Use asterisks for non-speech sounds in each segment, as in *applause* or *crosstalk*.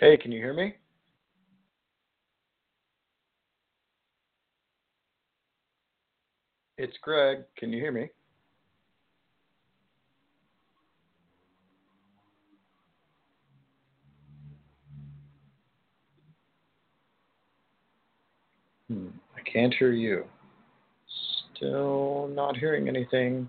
Hey, can you hear me? It's Greg. Can you hear me? Hmm, I can't hear you. Still not hearing anything.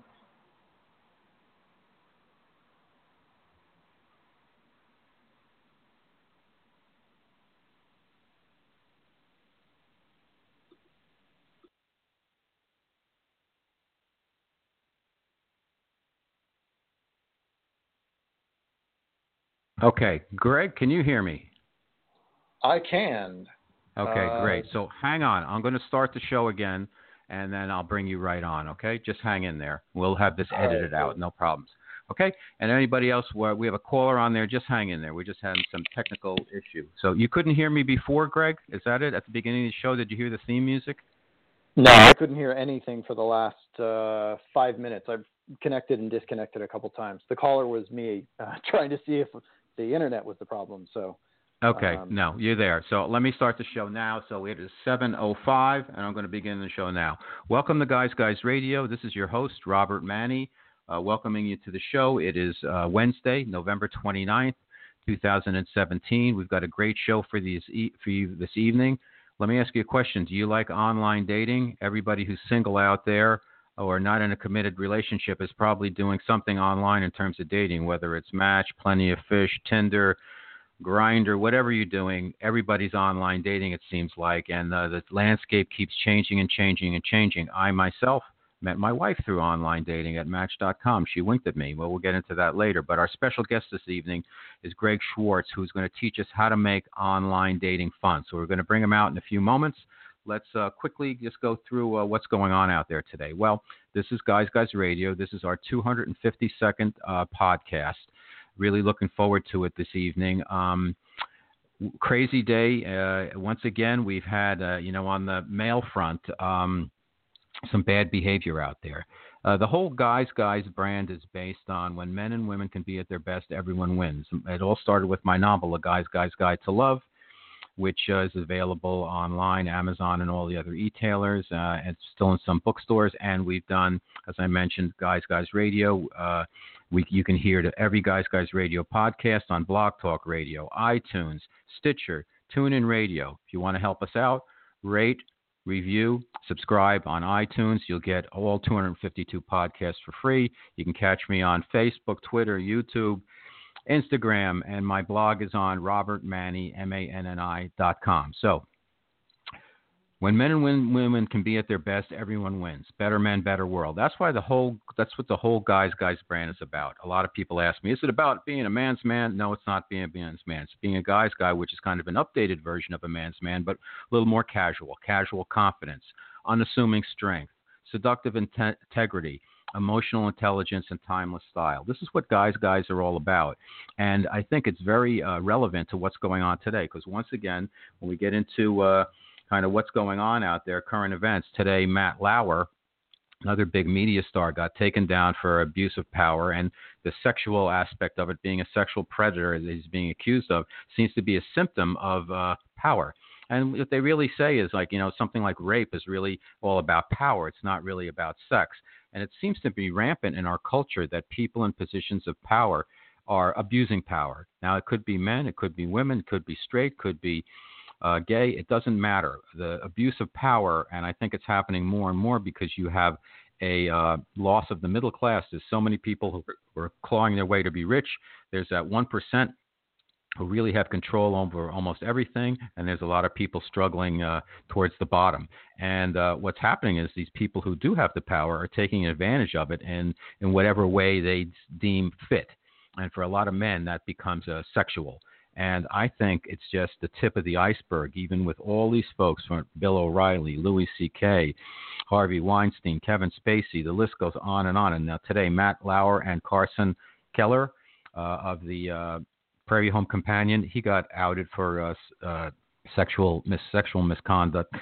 Okay, Greg, can you hear me? I can. Okay, Uh, great. So hang on. I'm going to start the show again, and then I'll bring you right on. Okay, just hang in there. We'll have this All right, edited out. No problems. Okay, and anybody else? We have a caller on there. Just hang in there. We're just having some technical issue. So you couldn't hear me before, Greg? Is that it? At the beginning of the show, did you hear the theme music? No, I couldn't hear anything for the last uh, five minutes. I've connected and disconnected a couple times. The caller was me uh, *laughs* trying to see if the internet was the problem. So, Okay, Um, no, you're there. So let me start the show now. So it is 7:05, and I'm going to begin the show now. Welcome to Guys Guys Radio. This is your host Robert Manni, uh, welcoming you to the show. It is uh, Wednesday, November 29th, 2017. We've got a great show for these e- for you this evening. Let me ask you a question. Do you like online dating? Everybody who's single out there or not in a committed relationship is probably doing something online in terms of dating, whether it's Match, Plenty of Fish, Tinder, Grindr, whatever you're doing. Everybody's online dating, it seems like, and uh, the landscape keeps changing and changing and changing. I myself met my wife through online dating at Match.com. She winked at me. Well, we'll get into that later. But our special guest this evening is Greg Schwartz, who's going to teach us how to make online dating fun. So we're going to bring him out in a few moments. Let's uh, quickly just go through uh, what's going on out there today. Well, this is Guys Guys Radio. This is our 252nd uh, podcast. Really looking forward to it this evening. Um, crazy day. Uh, once again, we've had, uh, you know, on the male front, um, some bad behavior out there. Uh, the whole Guys Guys brand is based on when men and women can be at their best, everyone wins. It all started with my novel, A Guy's Guy's Guide to Love, which uh, is available online, Amazon, and all the other e-tailers. Uh, it's still in some bookstores, and we've done, as I mentioned, Guys Guys Radio. Uh, we, you can hear the every Guys Guys Radio podcast on Blog Talk Radio, iTunes, Stitcher, TuneIn Radio. If you want to help us out, rate, review, subscribe on iTunes. You'll get all 252 podcasts for free. You can catch me on Facebook, Twitter, YouTube, Instagram, and my blog is on robertmanni, M-A-N-N-I dot com. So when men and women can be at their best, everyone wins. Better men, better world. That's why the whole that's what the whole guys guys brand is about. A lot of people ask me, is it about being a man's man? No, it's not being a man's man. It's being a guy's guy, which is kind of an updated version of a man's man, but a little more casual, casual confidence, unassuming strength, seductive inte- integrity, emotional intelligence, and timeless style. This is what guys guys are all about, and I think it's very uh, relevant to what's going on today. Because once again, when we get into uh, kind of what's going on out there, current events. Today, Matt Lauer, another big media star, got taken down for abuse of power, and the sexual aspect of it, being a sexual predator that he's being accused of, seems to be a symptom of uh, power. And what they really say is like, you know, something like rape is really all about power. It's not really about sex. And it seems to be rampant in our culture that people in positions of power are abusing power. Now, it could be men, it could be women, it could be straight, could be uh, gay, it doesn't matter. The abuse of power, and I think it's happening more and more because you have a uh, loss of the middle class. There's so many people who are, clawing their way to be rich. There's that 1% who really have control over almost everything, and there's a lot of people struggling uh, towards the bottom. And uh, what's happening is these people who do have the power are taking advantage of it in, in whatever way they deem fit. And for a lot of men, that becomes uh, sexual. And I think it's just the tip of the iceberg, even with all these folks from Bill O'Reilly, Louis C.K., Harvey Weinstein, Kevin Spacey, the list goes on and on. And now today, Matt Lauer and Carson Keller uh, of the uh, Prairie Home Companion, he got outed for uh, uh, sexual mis- sexual misconduct.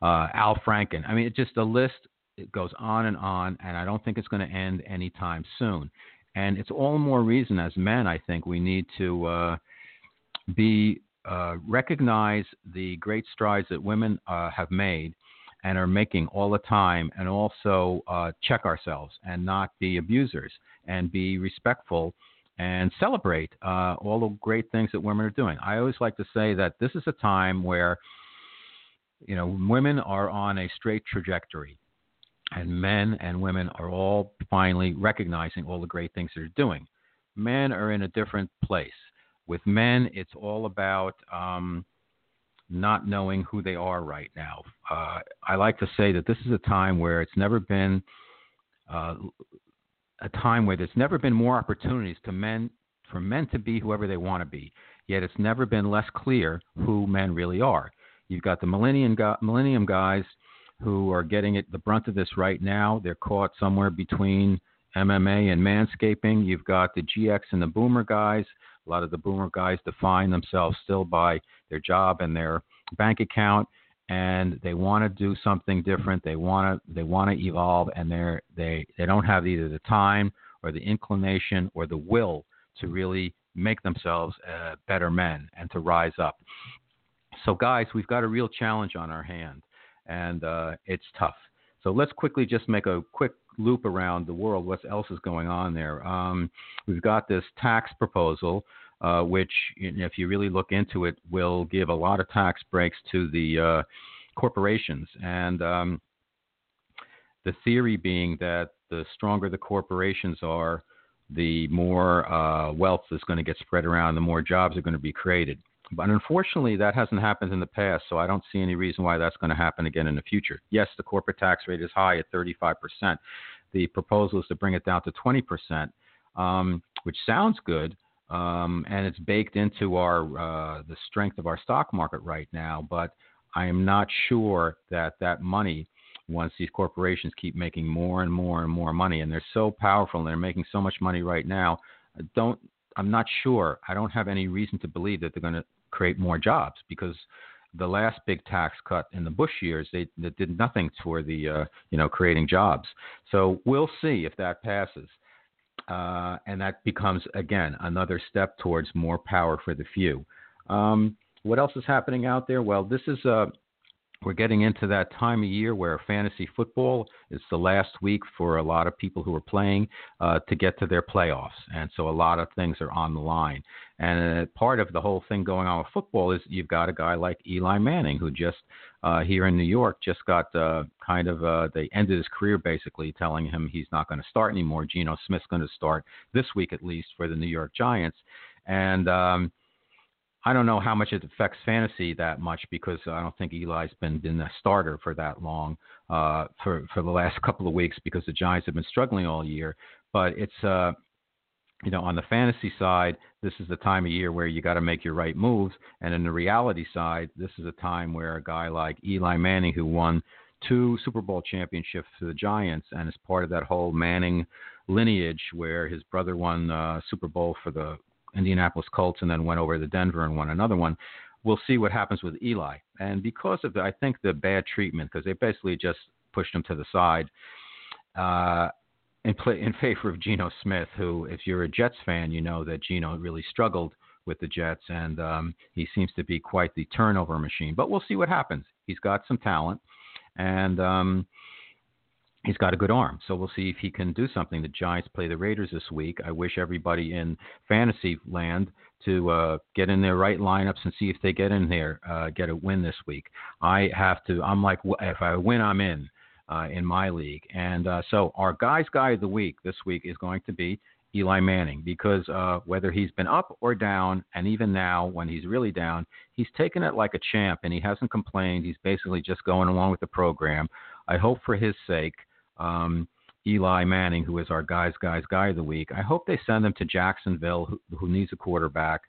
Uh, Al Franken. I mean, it just the list it goes on and on, and I don't think it's going to end anytime soon. And it's all more reason as men, I think we need to uh, be uh, recognize the great strides that women uh, have made and are making all the time, and also uh, check ourselves and not be abusers and be respectful and celebrate uh, all the great things that women are doing. I always like to say that this is a time where you know women are on a straight trajectory and men and women are all finally recognizing all the great things they're doing. Men are in a different place. With men, it's all about um, not knowing who they are right now. Uh, I like to say that this is a time where it's never been uh, a time where there's never been more opportunities to men for men to be whoever they want to be. Yet it's never been less clear who men really are. You've got the millennium, millennium guys who are getting it the brunt of this right now. They're caught somewhere between MMA and manscaping. You've got the GX and the boomer guys. A lot of the boomer guys define themselves still by their job and their bank account, and they want to do something different. They want to they want to evolve, and they're they they don't have either the time or the inclination or the will to really make themselves uh, better men and to rise up. So, guys, we've got a real challenge on our hand and uh, it's tough. So let's quickly just make a quick loop around the world. What else is going on there? Um, we've got this tax proposal, uh, which, if you really look into it, will give a lot of tax breaks to the uh, corporations. And um, the theory being that the stronger the corporations are, the more uh, wealth is going to get spread around, the more jobs are going to be created. But unfortunately, that hasn't happened in the past, so I don't see any reason why that's going to happen again in the future. Yes, the corporate tax rate is high at 35%. The proposal is to bring it down to 20%, um, which sounds good, um, and it's baked into our uh, the strength of our stock market right now. But I am not sure that that money, once these corporations keep making more and more and more money, and they're so powerful and they're making so much money right now, don't I'm not sure. I don't have any reason to believe that they're going to create more jobs because the last big tax cut in the Bush years, they, they did nothing for the uh, you know creating jobs. So we'll see if that passes, uh, and that becomes again another step towards more power for the few. Um, what else is happening out there? Well, this is a we're getting into that time of year where fantasy football is the last week for a lot of people who are playing uh, to get to their playoffs. And so a lot of things are on the line. And uh, part of the whole thing going on with football is you've got a guy like Eli Manning who just uh, here in New York just got uh, kind of uh, they ended his career basically telling him he's not going to start anymore. Geno Smith's going to start this week at least for the New York Giants. And um, I don't know how much it affects fantasy that much because I don't think Eli's been been a starter for that long uh, for for the last *laughs* couple of weeks because the Giants have been struggling all year. But it's uh, you know on the fantasy side, this is the time of year where you got to make your right moves, and in the reality side, this is a time where a guy like Eli Manning, who won two Super Bowl championships for the Giants and is part of that whole Manning lineage where his brother won uh, Super Bowl for the Indianapolis Colts and then went over to Denver and won another one. We'll see what happens with Eli. And because of the, I think the bad treatment, because they basically just pushed him to the side uh, in, play, in *laughs* favor of Geno Smith, who, if you're a Jets fan, you know that Geno really struggled with the Jets, and um, he seems to be quite the turnover machine. But we'll see what happens. He's got some talent, and um, he's got a good arm. So we'll see if he can do something. The Giants play the Raiders this week. I wish everybody in fantasy land to uh, get in their right lineups and see if they get in there, uh, get a win this week. I have to. I'm like, if I win, I'm in. Uh, in my league, and uh, so our guys' guy of the week this week is going to be Eli Manning because uh, whether he's been up or down, and even now when he's really down, he's taken it like a champ and he hasn't complained. He's basically just going along with the program. I hope for his sake um, Eli Manning, who is our guys, guys, guy of the week. I hope they send him to Jacksonville, who, who needs a quarterback,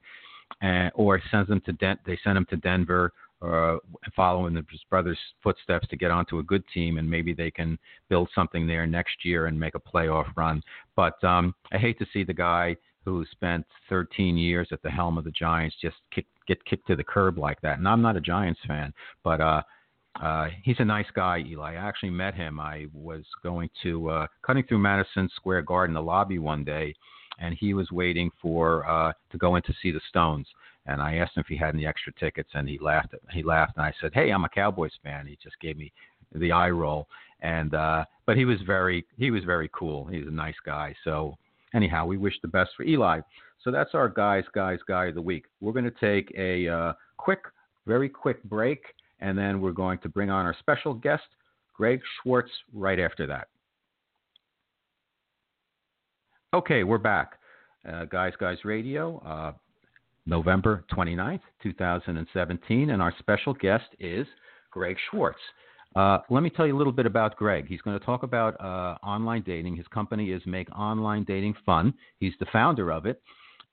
and, or sends him to Den- they send him to Denver, uh, following his brother's footsteps to get onto a good team, and maybe they can build something there next year and make a playoff run. But um, I hate to see the guy who spent 13 years at the helm of the Giants just kick, get kicked to the curb like that. And I'm not a Giants fan, but uh, uh, he's a nice guy, Eli. I actually met him. I was going to uh, cutting through Madison Square Garden, the lobby one day, and he was waiting for uh, to go in to see the Stones. and I asked him if he had any extra tickets, and he laughed. He laughed, and I said, "Hey, I'm a Cowboys fan." He just gave me the eye roll, and uh, but he was very he was very cool. He's a nice guy. So anyhow, we wish the best for Eli. So that's our guys, guys, guy of the week. We're going to take a uh, quick, very quick break, and then we're going to bring on our special guest, Greg Schwartz, right after that. Okay, we're back. Uh, guys, Guys Radio, uh, November 29th, 2017, and our special guest is Greg Schwartz. Uh, let me tell you a little bit about Greg. He's going to talk about uh, online dating. His company is Make Online Dating Fun. He's the founder of it,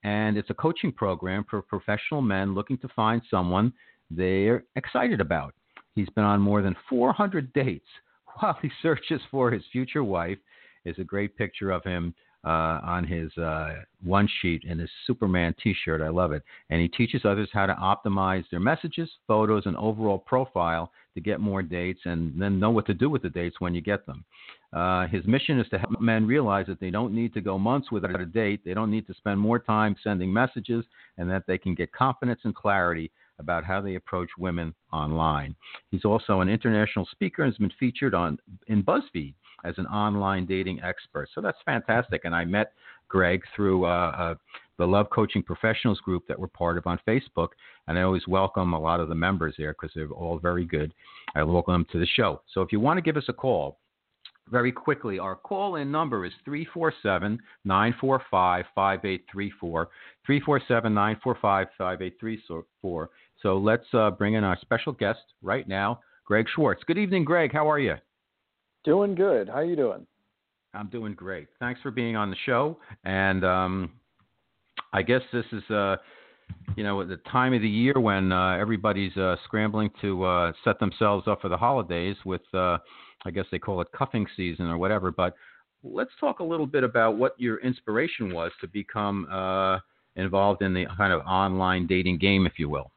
and it's a coaching program for professional men looking to find someone they're excited about. He's been on more than 400 dates *laughs* while he searches for his future wife. Is a great picture of him uh, on his uh, one sheet in his Superman T-shirt. I love it, and he teaches others how to optimize their messages, photos, and overall profile to get more dates, and then know what to do with the dates when you get them. Uh, his mission is to help men realize that they don't need to go months without a date. They don't need to spend more time sending messages, and that they can get confidence and clarity about how they approach women online. He's also an international speaker and has been featured on in BuzzFeed as an online dating expert. So that's fantastic. And I met Greg through uh, uh, the Love Coaching Professionals group that we're part of on Facebook. And I always welcome a lot of the members there because they're all very good. I welcome them to the show. So if you want to give us a call, very quickly, our call in number is 347 945 5834. 347 945 5834. So let's uh, bring in our special guest right now, Greg Schwartz. Good evening, Greg. How are you? Doing good. How are you doing? I'm doing great. Thanks for being on the show. And um, I guess this is, uh, you know, the time of the year when uh, everybody's uh, scrambling to uh, set themselves up for the holidays with, uh, I guess they call it cuffing season or whatever. But let's talk a little bit about what your inspiration was to become uh, involved in the kind of online dating game, if you will.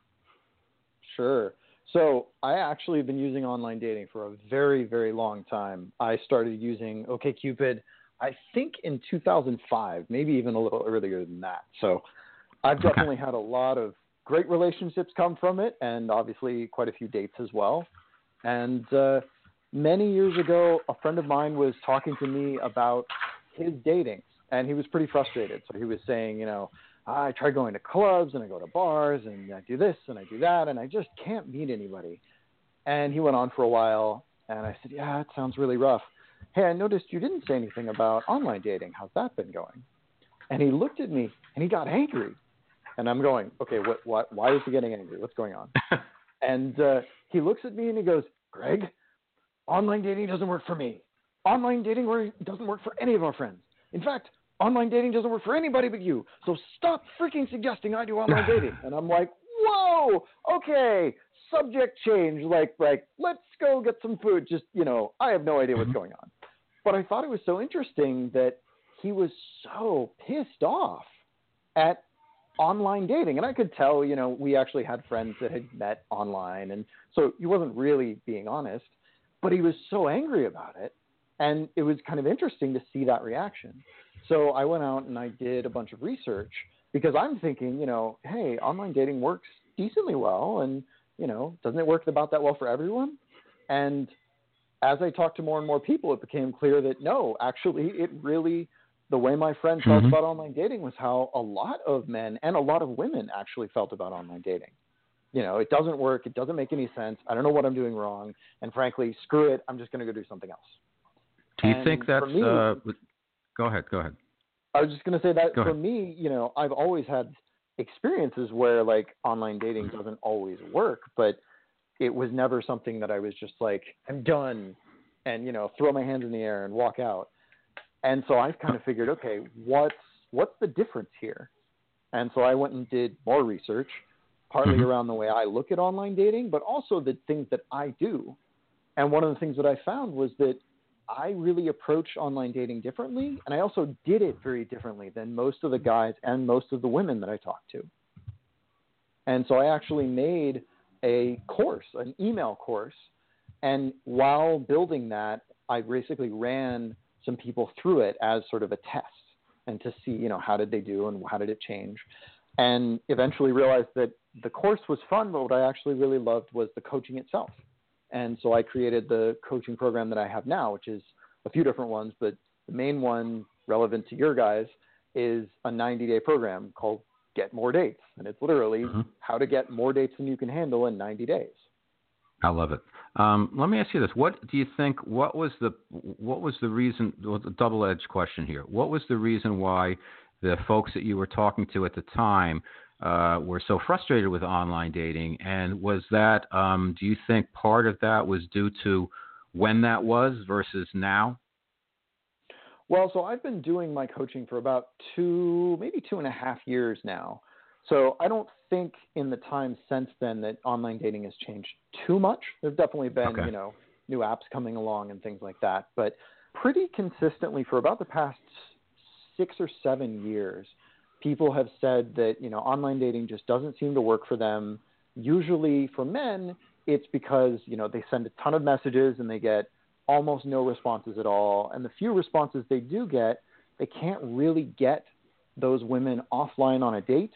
Sure. So I actually have been using online dating for a very, very long time. I started using OkCupid, I think in 2005, maybe even a little earlier than that. So I've definitely had a lot of great relationships come from it, and obviously quite a few dates as well. And uh, many years ago, a friend of mine was talking to me about his dating, and he was pretty frustrated. So he was saying, you know, I try going to clubs and I go to bars and I do this and I do that and I just can't meet anybody. And he went on for a while and I said, Yeah, it sounds really rough. Hey, I noticed you didn't say anything about online dating. How's that been going? And he looked at me and he got angry. And I'm going, Okay, what, what, why is he getting angry? What's going on? *laughs* and uh, he looks at me and he goes, Greg, online dating doesn't work for me. Online dating doesn't work for any of our friends. In fact, online dating doesn't work for anybody but you. So stop freaking suggesting I do online *laughs* dating. And I'm like, whoa, okay, subject change. Like, like, let's go get some food. Just, you know, I have no idea what's mm-hmm. going on. But I thought it was so interesting that he was so pissed off at online dating. And I could tell, you know, we actually had friends that had met online. And so he wasn't really being honest, but he was so angry about it. And it was kind of interesting to see that reaction. So I went out and I did a bunch of research because I'm thinking, you know, hey, online dating works decently well, and you know, doesn't it work about that well for everyone? And as I talked to more and more people, it became clear that no, actually, it really the way my friend felt mm-hmm. about online dating was how a lot of men and a lot of women actually felt about online dating. You know, it doesn't work. It doesn't make any sense. I don't know what I'm doing wrong. And frankly, screw it. I'm just going to go do something else. Do you and think that's me, uh, Go ahead. Go ahead. I was just going to say that for me, you know, I've always had experiences where like online dating doesn't always work, but it was never something that I was just like, I'm done and, you know, throw my hands in the air and walk out. And so I've kind of figured, okay, what's, what's the difference here? And so I went and did more research, partly mm-hmm. around the way I look at online dating, but also the things that I do. And one of the things that I found was that I really approach online dating differently, and I also did it very differently than most of the guys and most of the women that I talked to. And so I actually made a course, an email course, and while building that, I basically ran some people through it as sort of a test and to see, you know, how did they do and how did it change. and eventually realized that the course was fun, but what I actually really loved was the coaching itself. And so I created the coaching program that I have now, which is a few different ones, but the main one relevant to your guys is a 90 day program called Get More Dates. And it's literally mm-hmm. how to get more dates than you can handle in 90 days. I love it. Um, let me ask you this: What do you think? What was the what was the reason? Well, the double-edged question here. What was the reason why the folks that you were talking to at the time uh, were so frustrated with online dating? And was that? Um, do you think part of that was due to when that was versus now? Well, so I've been doing my coaching for about two, maybe two and a half years now. So I don't think in the time since then that online dating has changed too much. There's definitely been, okay. you know, new apps coming along and things like that, but pretty consistently for about the past six or seven years, people have said that, you know, online dating just doesn't seem to work for them. Usually for men, it's because, you know, they send a ton of messages and they get almost no responses at all. And the few responses they do get, they can't really get those women offline on a date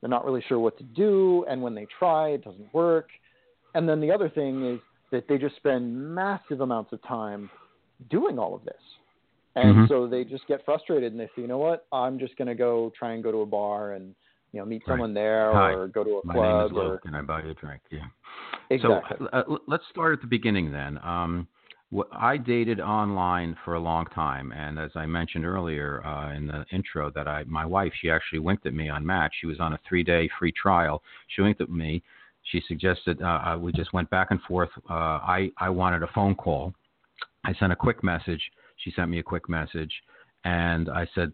they're not really sure what to do, and when they try, it doesn't work. And then the other thing is that they just spend massive amounts of time doing all of this. And mm-hmm. so they just get frustrated and they say, you know what, I'm just going to go try and go to a bar and you know meet right. someone there Hi. or go to a My club. Name is or Can I buy you a drink? Yeah. Exactly. So uh, let's start at the beginning then. Um, I dated online for a long time, and as I mentioned earlier uh, in the intro, that I my wife she actually winked at me on Match. She was on a three day free trial. She winked at me. She suggested uh, uh, we just went back and forth. Uh, I I wanted a phone call. I sent a quick message. She sent me a quick message, and I said,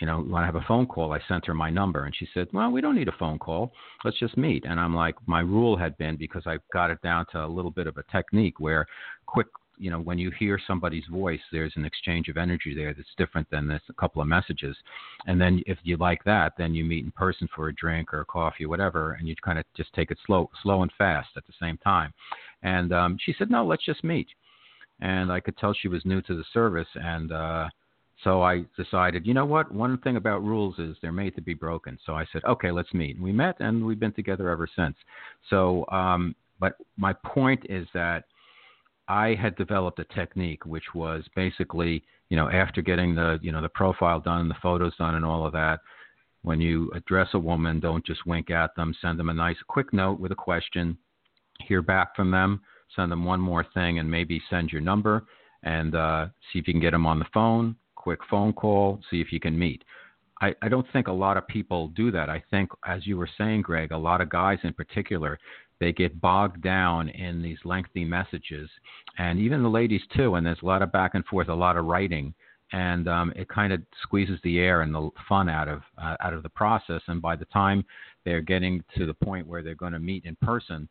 you know, want to have a phone call? I sent her my number, and she said, well, we don't need a phone call. Let's just meet. And I'm like, my rule had been because I got it down to a little bit of a technique where quick you know when you hear somebody's voice there's an exchange of energy there that's different than this a couple of messages and then if you like that then you meet in person for a drink or a coffee or whatever and you kind of just take it slow slow and fast at the same time and um she said no let's just meet and i could tell she was new to the service and uh so I decided, you know what? One thing about rules is they're made to be broken. So I said, okay, let's meet. And we met, and we've been together ever since. So, um, but my point is that I had developed a technique which was basically, you know, after getting the, you know, the profile done, and the photos done, and all of that, when you address a woman, don't just wink at them. Send them a nice, quick note with a question. Hear back from them. Send them one more thing, and maybe send your number and uh, see if you can get them on the phone. Quick phone call. See if you can meet. I, I don't think a lot of people do that. I think, as you were saying, Greg, a lot of guys in particular, they get bogged down in these lengthy messages, and even the ladies too. And there's a lot of back and forth, a lot of writing, and um, it kind of squeezes the air and the fun out of uh, out of the process. And by the time they're getting to the point where they're going to meet in person,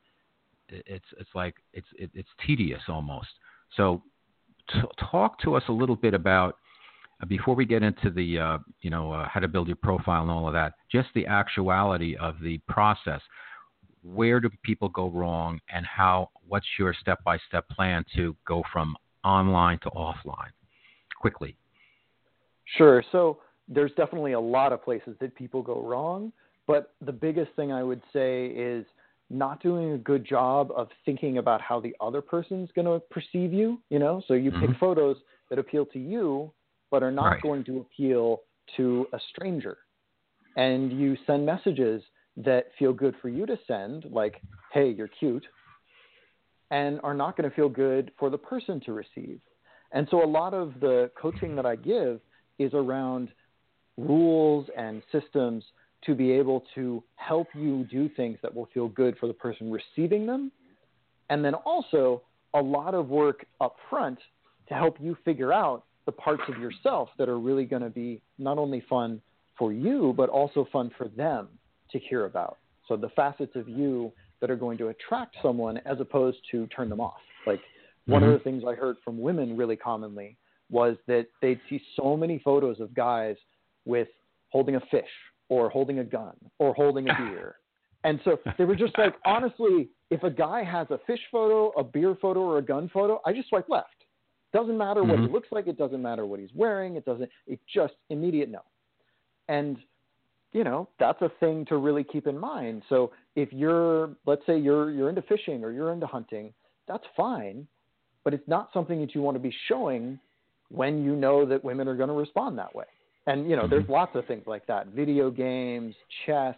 it's it's like it's it, it's tedious almost. So, t- talk to us a little bit about uh, before we get into the uh, you know uh, how to build your profile and all of that, just the actuality of the process. Where do people go wrong and how what's your step-by-step plan to go from online to offline? Quickly. Sure. So there's definitely a lot of places that people go wrong but the biggest thing i would say is not doing a good job of thinking about how the other person's going to perceive you you know so you mm-hmm. pick photos that appeal to you but are not right. going to appeal to a stranger and you send messages that feel good for you to send, like, hey, you're cute, and are not going to feel good for the person to receive. And so a lot of the coaching that I give is around rules and systems to be able to help you do things that will feel good for the person receiving them. And then also a lot of work up front to help you figure out the parts of yourself that are really going to be not only fun for you, but also fun for them to hear about. So the facets of you that are going to attract someone as opposed to turn them off. Like one mm-hmm. of the things I heard from women really commonly was that they'd see so many photos of guys with holding a fish or holding a gun or holding a *laughs* beer. And so they were just like, honestly, if a guy has a fish photo, a beer photo, or a gun photo, I just swipe left. Doesn't matter what mm-hmm. he looks like. It doesn't matter what he's wearing. It doesn't. It just immediate no. And you know, that's a thing to really keep in mind. So if you're, let's say you're you're into fishing or you're into hunting, that's fine, but it's not something that you want to be showing when you know that women are going to respond that way. And you know, mm-hmm. there's lots of things like that: video games, chess,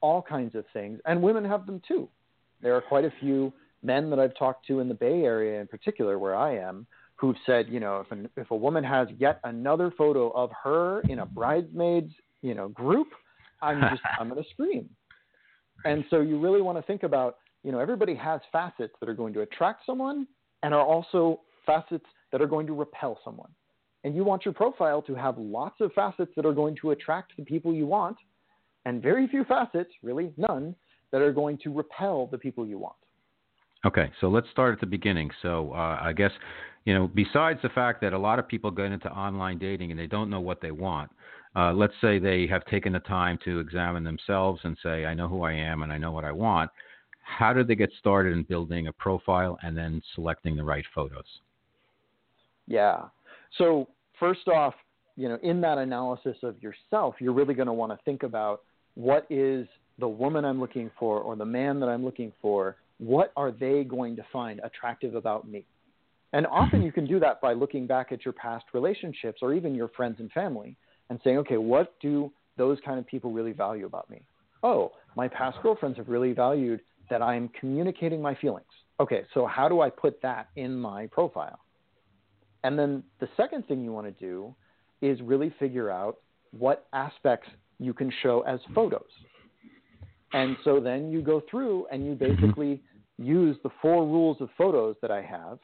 all kinds of things, and women have them too. There are quite a few men that I've talked to in the Bay Area, in particular, where I am, who've said, you know, if, an, if a woman has yet another photo of her in a bridesmaids, you know, group, I'm *laughs* just I'm going to scream. And so you really want to think about, you know, everybody has facets that are going to attract someone and are also facets that are going to repel someone. And you want your profile to have lots of facets that are going to attract the people you want, and very few facets, really none, that are going to repel the people you want. Okay, so let's start at the beginning. So uh, I guess, you know, besides the fact that a lot of people get into online dating and they don't know what they want, uh, let's say they have taken the time to examine themselves and say, I know who I am and I know what I want. How do they get started in building a profile and then selecting the right photos? Yeah. So, first off, you know, in that analysis of yourself, you're really going to want to think about what is the woman I'm looking for or the man that I'm looking for, what are they going to find attractive about me? And often you can do that by looking back at your past relationships or even your friends and family and saying, okay, what do those kind of people really value about me? Oh, my past girlfriends have really valued that I'm communicating my feelings. Okay, so how do I put that in my profile? And then the second thing you want to do is really figure out what aspects you can show as photos. And so then you go through and you mm-hmm. basically use the four rules of photos that I have,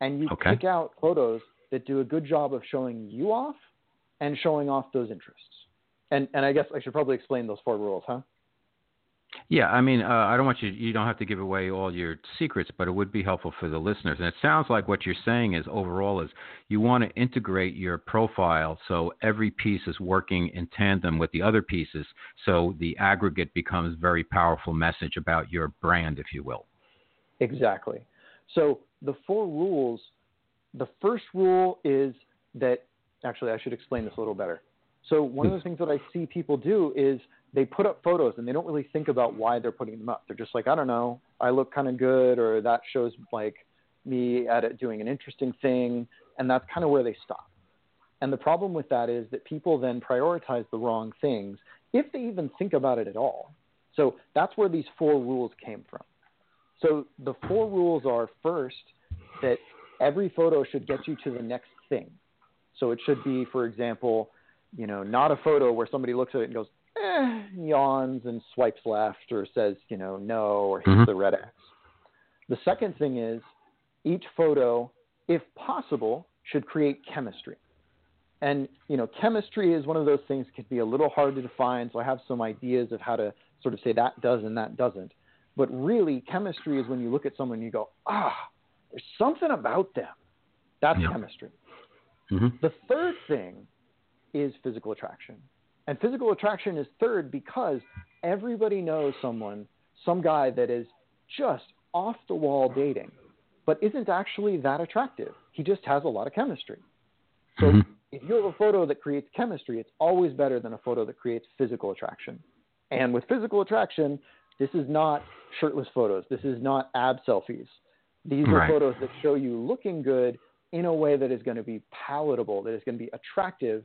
and you okay. pick out photos that do a good job of showing you off and showing off those interests. And and I guess I should probably explain those four rules, huh? Yeah, I mean, uh, I don't want you. You don't have to give away all your secrets, but it would be helpful for the listeners. And it sounds like what you're saying is overall is you want to integrate your profile so every piece is working in tandem with the other pieces, so the aggregate becomes very powerful message about your brand, if you will. Exactly. So the four rules. The first rule is that actually, I should explain this a little better. So one of the things that I see people do is they put up photos and they don't really think about why they're putting them up. They're just like, I don't know, I look kind of good, or that shows like me at it doing an interesting thing, and that's kind of where they stop. And the problem with that is that people then prioritize the wrong things if they even think about it at all. So that's where these four rules came from. So the four rules are first that every photo should get you to the next thing. So it should be, for example, you know, not a photo where somebody looks at it and goes, eh, yawns and swipes left or says, you know, no or hits mm-hmm. the red X. The second thing is each photo, if possible, should create chemistry. And, you know, chemistry is one of those things that can be a little hard to define. So I have some ideas of how to sort of say that does and that doesn't. But really, chemistry is when you look at someone and you go, ah, there's something about them. That's yeah. chemistry. Mm-hmm. The third thing is physical attraction. And physical attraction is third because everybody knows someone, some guy that is just off the wall dating, but isn't actually that attractive. He just has a lot of chemistry. So mm-hmm. if you have a photo that creates chemistry, it's always better than a photo that creates physical attraction. And with physical attraction, this is not shirtless photos. This is not ab selfies. These are right. photos that show you looking good in a way that is going to be palatable, that is going to be attractive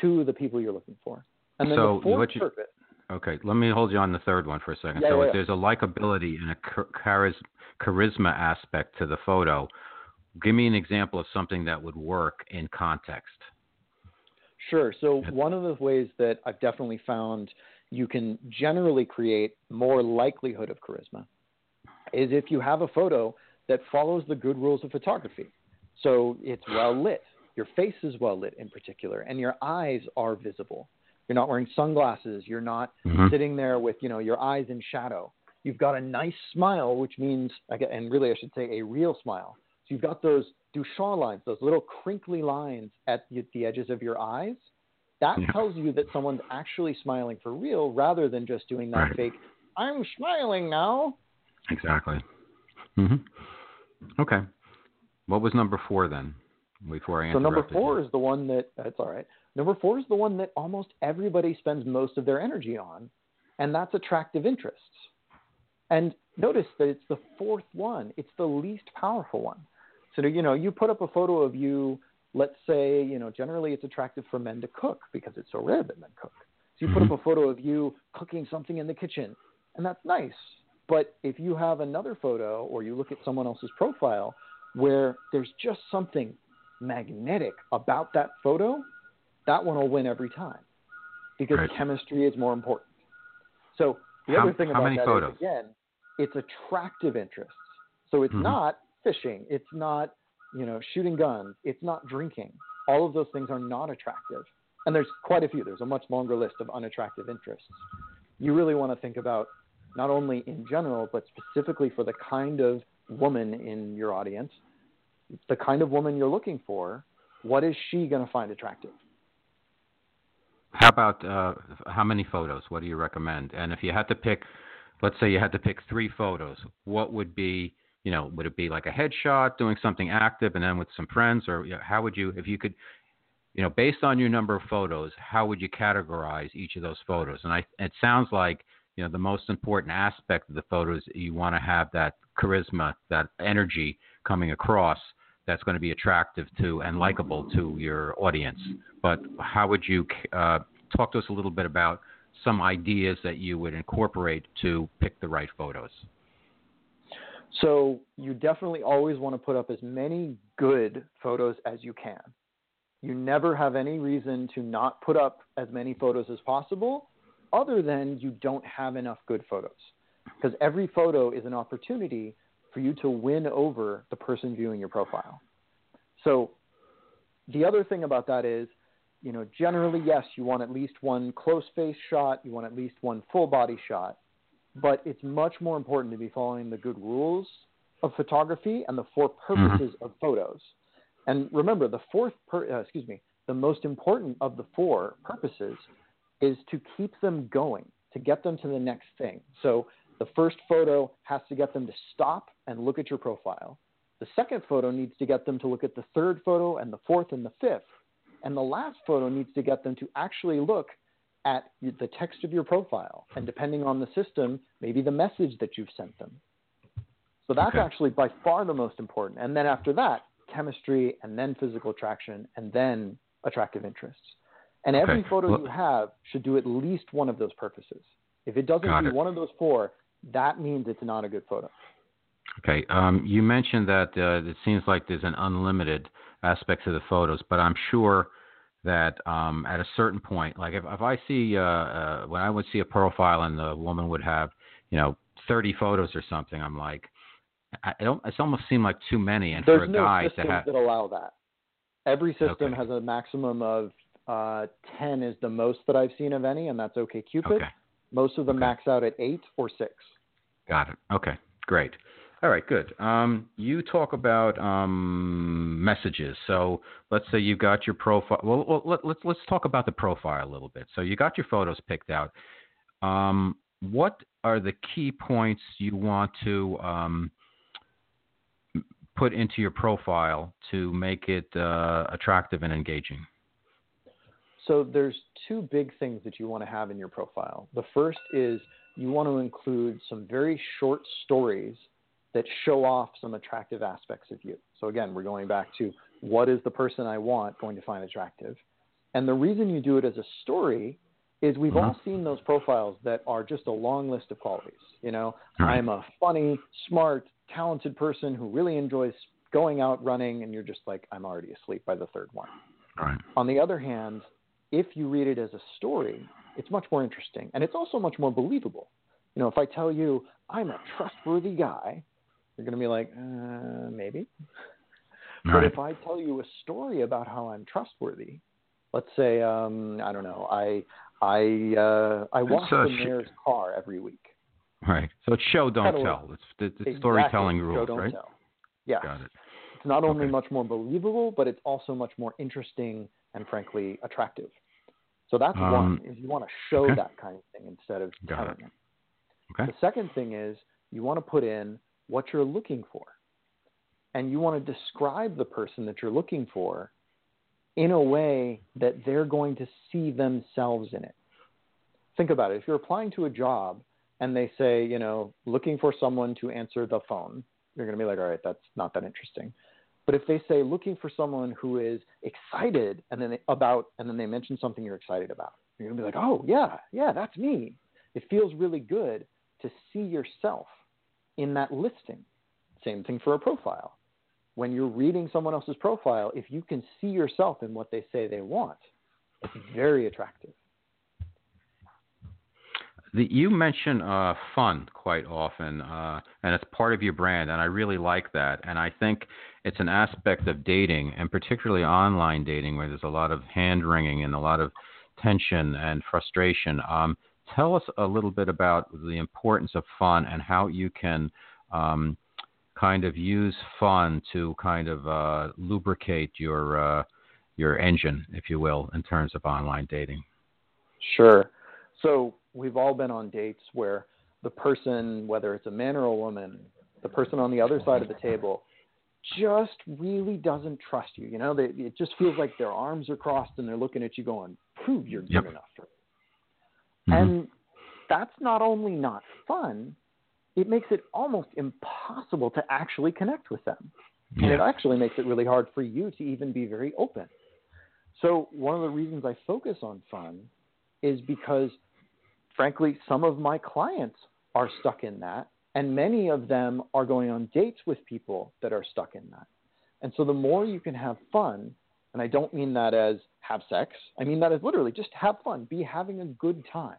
to the people you're looking for. And then so the fourth you, purpose. Okay, let me hold you on the third one for a second. Yeah, so yeah, if there's a likability and a charisma aspect to the photo, give me an example of something that would work in context. Sure. So one of the ways that I've definitely found you can generally create more likelihood of charisma is if you have a photo that follows the good rules of photography. So it's well lit. Your face is well lit in particular, and your eyes are visible. You're not wearing sunglasses. You're not mm-hmm. sitting there with you know your eyes in shadow. You've got a nice smile, which means, and really I should say a real smile. So you've got those Duchenne lines, those little crinkly lines at the, the edges of your eyes. That yeah. tells you that someone's actually smiling for real, rather than just doing that right. fake. I'm smiling now. Exactly. Mm-hmm. Okay. What was number four then? Before I so number four you. is the one that that's all right. Number four is the one that almost everybody spends most of their energy on, and that's attractive interests. And notice that it's the fourth one, it's the least powerful one. So, you know, you put up a photo of you, let's say, you know, generally it's attractive for men to cook because it's so rare that men cook. So you put up mm-hmm. a photo of you cooking something in the kitchen, and that's nice. But if you have another photo or you look at someone else's profile where there's just something magnetic about that photo, that one will win every time because right. chemistry is more important. So the how, other thing about that photos? is, again, it's attractive interests. So it's mm-hmm. not fishing, it's not you know shooting guns, it's not drinking. All of those things are not attractive, and there's quite a few. There's a much longer list of unattractive interests. You really want to think about not only in general, but specifically for the kind of woman in your audience, the kind of woman you're looking for. What is she going to find attractive? How about uh, how many photos? What do you recommend? And if you had to pick, let's say you had to pick three photos, what would be, you know, would it be like a headshot, doing something active, and then with some friends, or you know, how would you, if you could, you know, based on your number of photos, how would you categorize each of those photos? And I, it sounds like, you know, the most important aspect of the photos, you want to have that charisma, that energy coming across that's going to be attractive to and likable to your audience. But how would you uh, talk to us a little bit about some ideas that you would incorporate to pick the right photos? So you definitely always want to put up as many good photos as you can. You never have any reason to not put up as many photos as possible, other than you don't have enough good photos. Because every photo is an opportunity for you to win over the person viewing your profile. So the other thing about that is, you know, generally, yes, you want at least one close face shot, you want at least one full body shot, but it's much more important to be following the good rules of photography and the four mm-hmm. purposes of photos. And remember, the fourth, per, uh, excuse me, the most important of the four purposes is to keep them going, to get them to the next thing. So the first photo has to get them to stop and look at your profile. The second photo needs to get them to look at the third photo and the fourth and the fifth. And the last photo needs to get them to actually look at the text of your profile. And depending on the system, maybe the message that you've sent them. So that's okay. actually by far the most important. And then after that, chemistry and then physical attraction and then attractive interests. And every photo well, you have should do at least one of those purposes. If it doesn't do it. one of those four, that means it's not a good photo. Okay. Um, you mentioned that uh, it seems like there's an unlimited aspect to the photos, but I'm sure that um, at a certain point, like if, if I see uh, uh, when I would see a profile and the woman would have, you know, 30 photos or something, I'm like, I don't. It's almost seemed like too many, and There's for a no guy to have that allow that. Every system okay. has a maximum of uh, 10 is the most that I've seen of any, and that's OK Cupid. Okay. Most of them Okay. max out at eight or six. Got it. Okay, great. All right, good. Um, you talk about um, messages. So let's say you've got your profile. Well, well let, let's let's talk about the profile a little bit. So you got your photos picked out. Um, what are the key points you want to um, put into your profile to make it uh, attractive and engaging? So there's two big things that you want to have in your profile. The first is you want to include some very short stories that show off some attractive aspects of you. So again, we're going back to what is the person I want going to find attractive? And the reason you do it as a story is we've mm-hmm. all seen those profiles that are just a long list of qualities. You know, Right. I'm a funny, smart, talented person who really enjoys going out running, and you're just like, I'm already asleep by the third one. Right. On the other hand, if you read it as a story, it's much more interesting and it's also much more believable. You know, if I tell you I'm a trustworthy guy, you're going to be like, uh, maybe. All But right. if I tell you a story about how I'm trustworthy, let's say, um, I don't know, I I uh, I wash uh, the sh- mayor's car every week. Right. So it's show, don't tell. It's the, the Exactly. storytelling rules, right? tell. Yeah. Got it. It's not only Okay. much more believable, but it's also much more interesting and frankly attractive. So that's Um, one is you want to show okay. that kind of thing instead of Got telling it. it. Okay. The second thing is you want to put in what you're looking for. And you want to describe the person that you're looking for in a way that they're going to see themselves in it. Think about it. If you're applying to a job and they say, you know, looking for someone to answer the phone, you're going to be like, all right, that's not that interesting. But if they say looking for someone who is excited and then they, about, and then they mention something you're excited about, you're to be like, oh, yeah, yeah, that's me. It feels really good to see yourself in that listing. Same thing for a profile. When you're reading someone else's profile, if you can see yourself in what they say they want, it's very attractive. The, you mention uh, fun quite often, uh, and it's part of your brand, and I really like that. And I think it's an aspect of dating, and particularly online dating, where there's a lot of hand wringing and a lot of tension and frustration. Um, tell us a little bit about the importance of fun and how you can um, kind of use fun to kind of uh, lubricate your uh, your engine, if you will, in terms of online dating. Sure. So we've all been on dates where the person, whether it's a man or a woman, the person on the other side of the table just really doesn't trust you. You know, they, it just feels like their arms are crossed and they're looking at you going, prove you're good yep. enough for mm-hmm. And that's not only not fun, it makes it almost impossible to actually connect with them. Yeah. And it actually makes it really hard for you to even be very open. So, one of the reasons I focus on fun is because frankly, some of my clients are stuck in that, and many of them are going on dates with people that are stuck in that. And so the more you can have fun, and I don't mean that as have sex, I mean that as literally just have fun, be having a good time.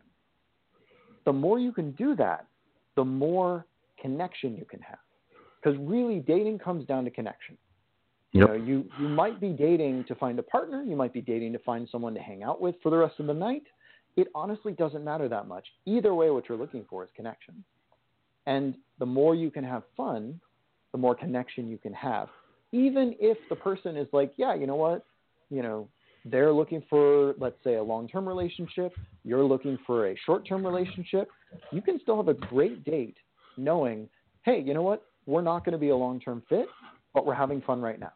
The more you can do that, the more connection you can have. Because really, dating comes down to connection. Yep. You know, you, you might be dating to find a partner, you might be dating to find someone to hang out with for the rest of the night, it honestly doesn't matter that much. Either way, what you're looking for is connection. And the more you can have fun, the more connection you can have. Even if the person is like, yeah, you know what? You know, they're looking for, let's say, a long term relationship, you're looking for a short term relationship, you can still have a great date knowing, hey, you know what? We're not going to be a long term fit, but we're having fun right now.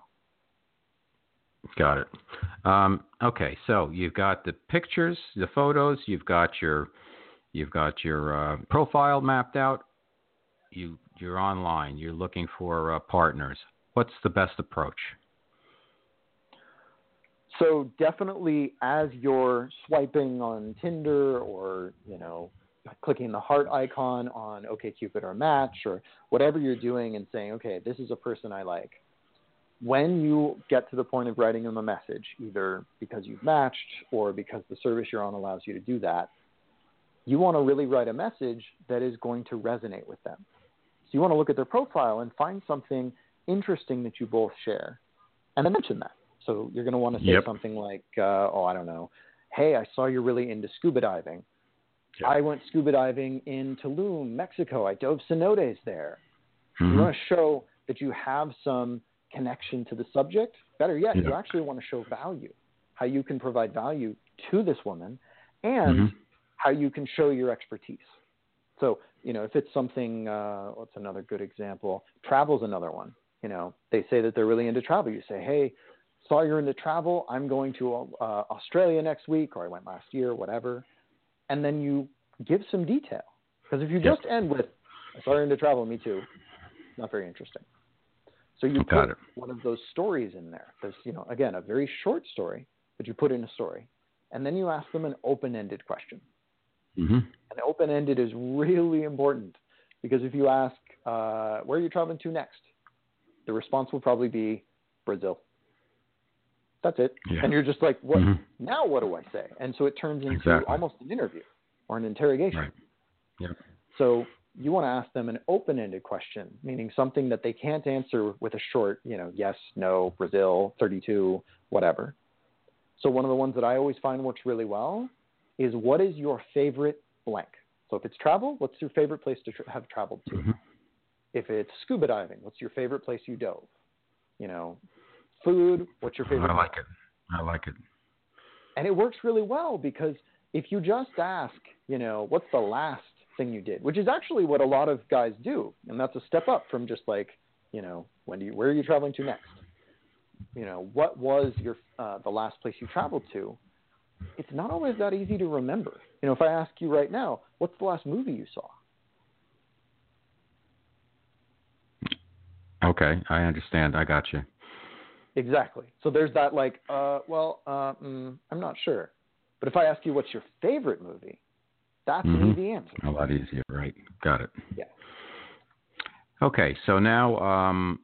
Got it. Um, okay, so you've got the pictures, the photos. You've got your you've got your uh, profile mapped out. You you're online. You're looking for uh, partners. What's the best approach? So definitely, as you're swiping on Tinder or you know clicking the heart icon on OkCupid or Match or whatever you're doing and saying, okay, this is a person I like when you get to the point of writing them a message, either because you've matched or because the service you're on allows you to do that, you want to really write a message that is going to resonate with them. So you want to look at their profile and find something interesting that you both share, and then mention that. So you're going to want to say yep. something like, uh, "Oh, I don't know, hey, I saw you're really into scuba diving. Yep. I went scuba diving in Tulum, Mexico. I dove cenotes there." Mm-hmm. You want to show that you have some connection to the subject. Better yet, yeah. you actually want to show value, how you can provide value to this woman, and mm-hmm. how you can show your expertise. So, you know, if it's something, uh, what's another good example? Travel's another one. You know, they say that they're really into travel. You say, hey, saw you're into travel. I'm going to uh, Australia next week, or I went last year, whatever. And then you give some detail. Because if you just end with, I saw you're into travel, me too, not very interesting. So you Got put it. one of those stories in there. There's, you know, again, a very short story, but you put in a story, and then you ask them an open-ended question. Mm-hmm. And open-ended is really important because if you ask, uh, "Where are you traveling to next?" the response will probably be Brazil. That's it. Yeah. And you're just like, "What? Mm-hmm. Now what do I say?" And so it turns into exactly. almost an interview or an interrogation. Right. Yeah. So you want to ask them an open-ended question, meaning something that they can't answer with a short, you know, yes, no, Brazil, 32, whatever. So one of the ones that I always find works really well is what is your favorite blank? So if it's travel, what's your favorite place to tra- have traveled to? Mm-hmm. If it's scuba diving, what's your favorite place you dove? You know, food, what's your favorite? I like it. I like it. And it works really well because if you just ask, you know, what's the last thing you did, which is actually what a lot of guys do, and that's a step up from just like, you know, when do you, where are you traveling to next? you know, what was your uh, the last place you traveled to? It's not always that easy to remember. You know, if I ask you right now, what's the last movie you saw? Okay, I understand. I got you. Exactly. So there's that like, uh, well, uh, mm, I'm not sure. But if I ask you what's your favorite movie, that's Mhm. an easy answer. A lot easier, right? Got it. Yeah. Okay, so now um,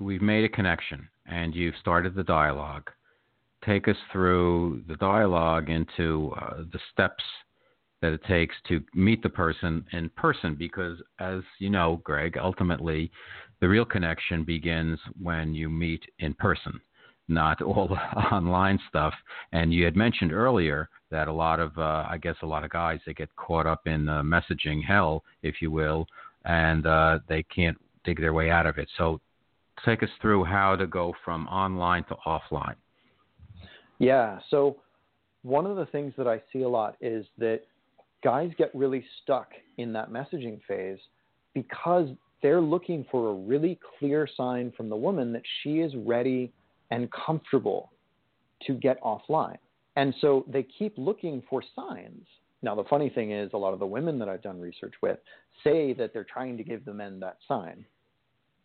we've made a connection and you've started the dialogue. Take us through the dialogue into uh, the steps that it takes to meet the person in person because, as you know, Greg, ultimately the real connection begins when you meet in person, not all *laughs* online stuff. And you had mentioned earlier that a lot of, uh, I guess, a lot of guys they get caught up in messaging hell, if you will, and uh, they can't dig their way out of it. So, take us through how to go from online to offline. Yeah. So one of the things that I see a lot is that guys get really stuck in that messaging phase because they're looking for a really clear sign from the woman that she is ready and comfortable to get offline. And so they keep looking for signs. Now, the funny thing is, a lot of the women that I've done research with say that they're trying to give the men that sign.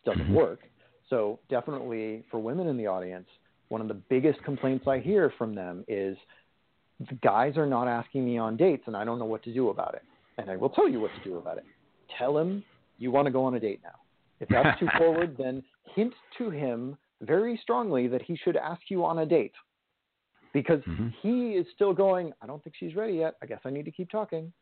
Doesn't Mhm. work. So, definitely for women in the audience, one of the biggest complaints I hear from them is the guys are not asking me on dates and I don't know what to do about it. And I will tell you what to do about it. Tell him you want to go on a date now. If that's too *laughs* forward, then hint to him very strongly that he should ask you on a date. Because Mhm. he is still going, I don't think she's ready yet. I guess I need to keep talking.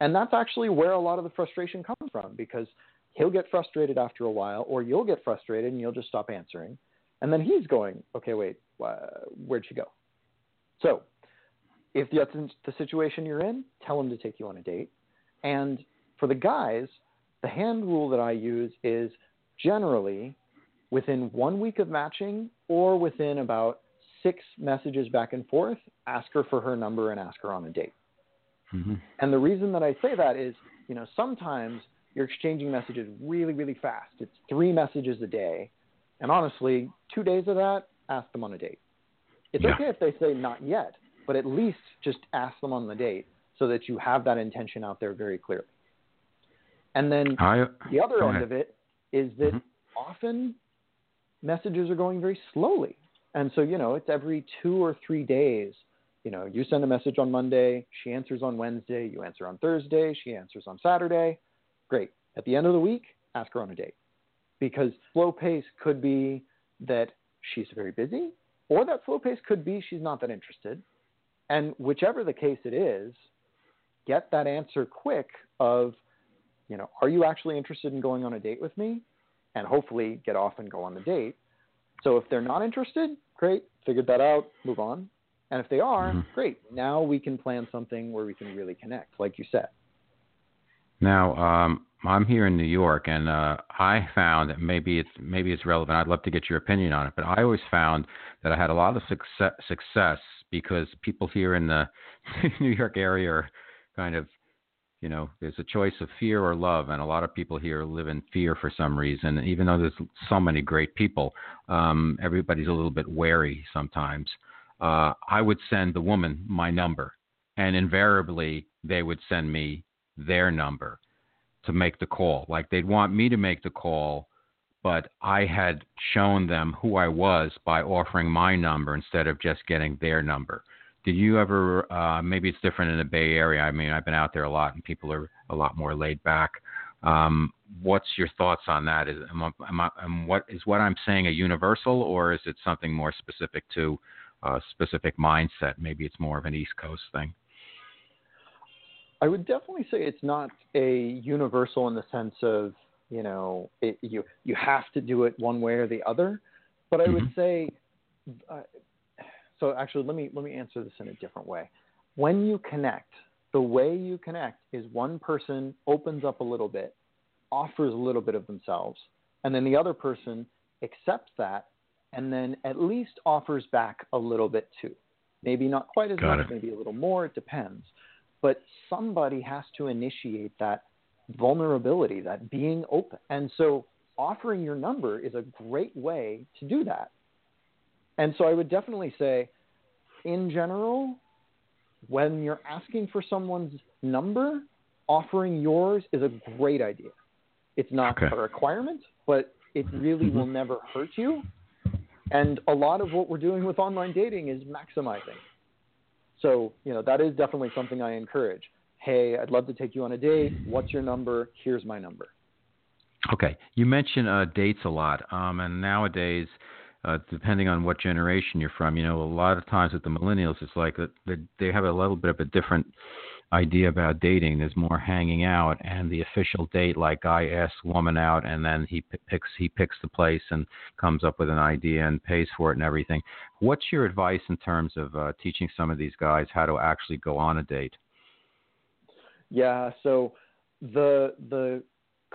And that's actually where a lot of the frustration comes from because he'll get frustrated after a while, or you'll get frustrated and you'll just stop answering. And then he's going, okay, wait, wh- where'd she go? So if that's the situation you're in, tell him to take you on a date. And for the guys, the hand rule that I use is generally within one week of matching or within about six messages back and forth, ask her for her number and ask her on a date. Mm-hmm. And the reason that I say that is, you know, sometimes you're exchanging messages really, really fast. It's three messages a day. And honestly, two days of that, ask them on a date. It's Yeah. okay if they say not yet, but at least just ask them on the date so that you have that intention out there very clearly. And then I, the other end ahead. of it is that Mhm. often messages are going very slowly. And so, you know, it's every two or three days. You know, you send a message on Monday, she answers on Wednesday, you answer on Thursday, she answers on Saturday. Great. At the end of the week, ask her on a date. Because slow pace could be that she's very busy, or that slow pace could be she's not that interested. And whichever the case it is, get that answer quick of, you know, are you actually interested in going on a date with me? And hopefully get off and go on the date. So if they're not interested, great, figured that out, move on. And if they are, Mhm. great. Now we can plan something where we can really connect, like you said. Now, um, I'm here in New York, and uh, I found that maybe it's maybe it's relevant. I'd love to get your opinion on it, but I always found that I had a lot of success, success because people here in the *laughs* New York area are kind of, you know, there's a choice of fear or love, and a lot of people here live in fear for some reason. Even though there's so many great people, um, everybody's a little bit wary sometimes. Uh, I would send the woman my number, and invariably they would send me their number to make the call. Like they'd want me to make the call, but I had shown them who I was by offering my number instead of just getting their number. Did you ever? Uh, maybe it's different in the Bay Area. I mean, I've been out there a lot, and people are a lot more laid back. Um, what's your thoughts on that? Is am I, am I, am what is what I'm saying a universal, or is it something more specific to a specific mindset? Maybe it's more of an East Coast thing. I would definitely say it's not a universal in the sense of you know it, you you have to do it one way or the other, but I would Mhm. say. Uh, so actually, let me let me answer this in a different way. When you connect, the way you connect is one person opens up a little bit, offers a little bit of themselves, and then the other person accepts that, and then at least offers back a little bit too. Maybe not quite as Got much, it. maybe a little more. It depends but somebody has to initiate that vulnerability, that being open. And so offering your number is a great way to do that. And so I would definitely say, in general, when you're asking for someone's number, offering yours is a great idea. It's not Okay. a requirement, but it really Mhm. will never hurt you. And a lot of what we're doing with online dating is maximizing. So, you know, that is definitely something I encourage. Hey, I'd love to take you on a date. What's your number? Here's my number. Okay, you mentioned uh, dates a lot, um, and nowadays, uh, depending on what generation you're from, you know, a lot of times with the millennials, it's like they, they have a little bit of a different idea about dating. There's more hanging out, and the official date, like guy asks woman out, and then he p- picks he picks the place and comes up with an idea and pays for it and everything. What's your advice in terms of uh, teaching some of these guys how to actually go on a date? Yeah, so the the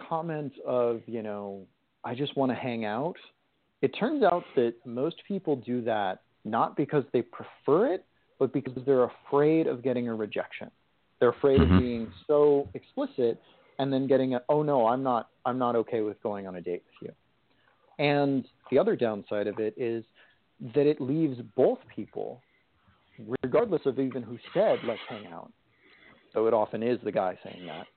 comment of, you know, I just want to hang out, it turns out that most people do that not because they prefer it, but because they're afraid of getting a rejection. They're afraid Mhm. of being so explicit and then getting a oh no, I'm not I'm not okay with going on a date with you. And the other downside of it is that it leaves both people, regardless of even who said let's hang out, though it often is the guy saying that,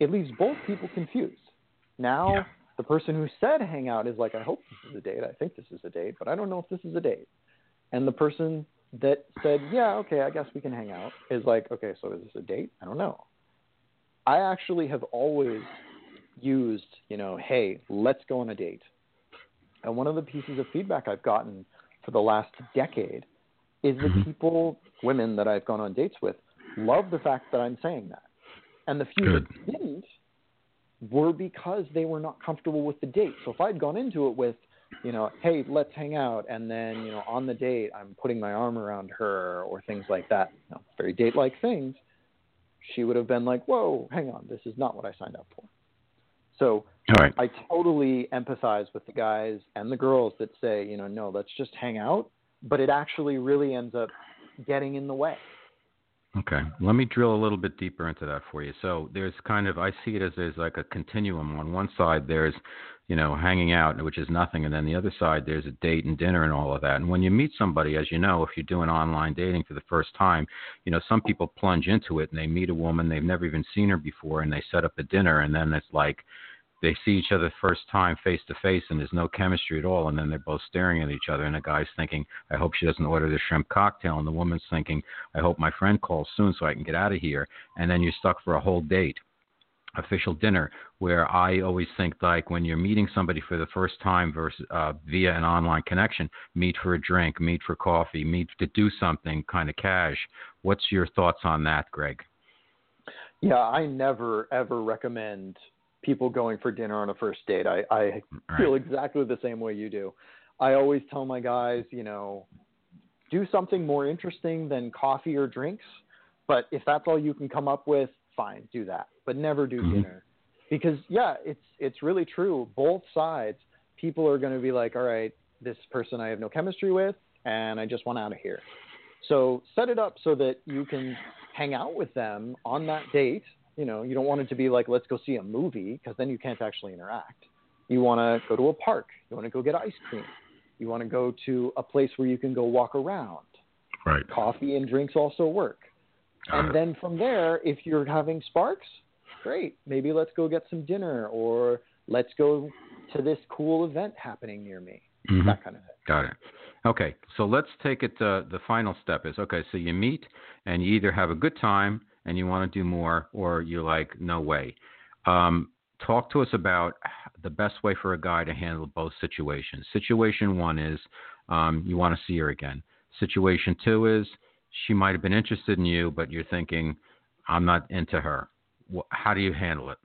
it leaves both people confused. Now, Yeah. the person who said hang out is like, I hope this is a date. I think this is a date, but I don't know if this is a date. And the person that said, yeah, okay, I guess we can hang out is like, okay, so is this a date? I don't know. I actually have always used, you know, hey, let's go on a date. And one of the pieces of feedback I've gotten for the last decade is that Mhm. people, women that I've gone on dates with, love the fact that I'm saying that. And the few Good. that didn't were because they were not comfortable with the date. So if I'd gone into it with, you know, hey, let's hang out, and then, you know, on the date, I'm putting my arm around her or things like that, you know, very date like things, she would have been like, whoa, hang on, this is not what I signed up for. So right. I totally empathize with the guys and the girls that say, you know, no, let's just hang out, but it actually really ends up getting in the way. Okay, let me drill a little bit deeper into that for you. So there's kind of I see it as there's like a continuum. On one side there's, you know, hanging out, which is nothing, and then the other side there's a date and dinner and all of that. And when you meet somebody, as you know, if you're doing online dating for the first time, you know, some people plunge into it and they meet a woman they've never even seen her before, and they set up a dinner, and then it's like they see each other first time face to face and there's no chemistry at all and then they're both staring at each other and the guy's thinking i hope she doesn't order the shrimp cocktail and the woman's thinking i hope my friend calls soon so i can get out of here and then you're stuck for a whole date official dinner where i always think like when you're meeting somebody for the first time versus uh, via an online connection meet for a drink meet for coffee meet to do something kind of cash. What's your thoughts on that greg? Yeah, I never ever recommend people going for dinner on a first date. I, I Right. feel exactly the same way you do. I always tell my guys, you know, do something more interesting than coffee or drinks. But if that's all you can come up with, fine, do that. But never do Mhm. dinner. Because yeah, it's it's really true. Both sides, people are gonna be like, All right, this person I have no chemistry with and I just want out of here. So set it up so that you can hang out with them on that date. You know, you don't want it to be like, let's go see a movie, because then you can't actually interact. You want to go to a park. You want to go get ice cream. You want to go to a place where you can go walk around. right Coffee and drinks also work. And then from there, if you're having sparks, great. Maybe let's go get some dinner or let's go to this cool event happening near me. Mhm. That kind of thing. Got it. Okay, so let's take it. To, the final step is okay. So you meet, and you either have a good time and you want to do more, or you're like, no way. Um, talk to us about the best way for a guy to handle both situations. Situation one is um, you want to see her again. Situation two is she might have been interested in you, but you're thinking, I'm not into her. How do you handle it?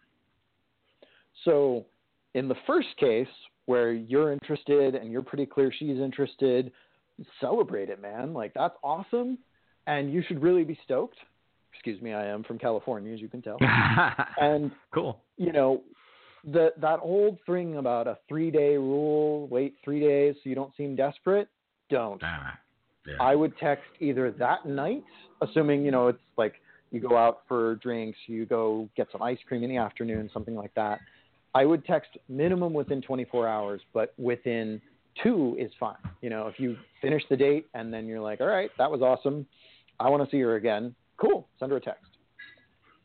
So, in the first case, where you're interested and you're pretty clear she's interested, celebrate it, man. Like, that's awesome. And you should really be stoked. Excuse me, I am from California, as you can tell. *laughs* and, cool. you know, the, that old thing about a three day rule, wait three days so you don't seem desperate, don't. Ah, yeah. I would text either that night, assuming, you know, it's like you go out for drinks, you go get some ice cream in the afternoon, something like that. I would text minimum within 24 hours, but within two is fine. You know, if you finish the date and then you're like, all right, that was awesome. I want to see her again. Cool. Send her a text.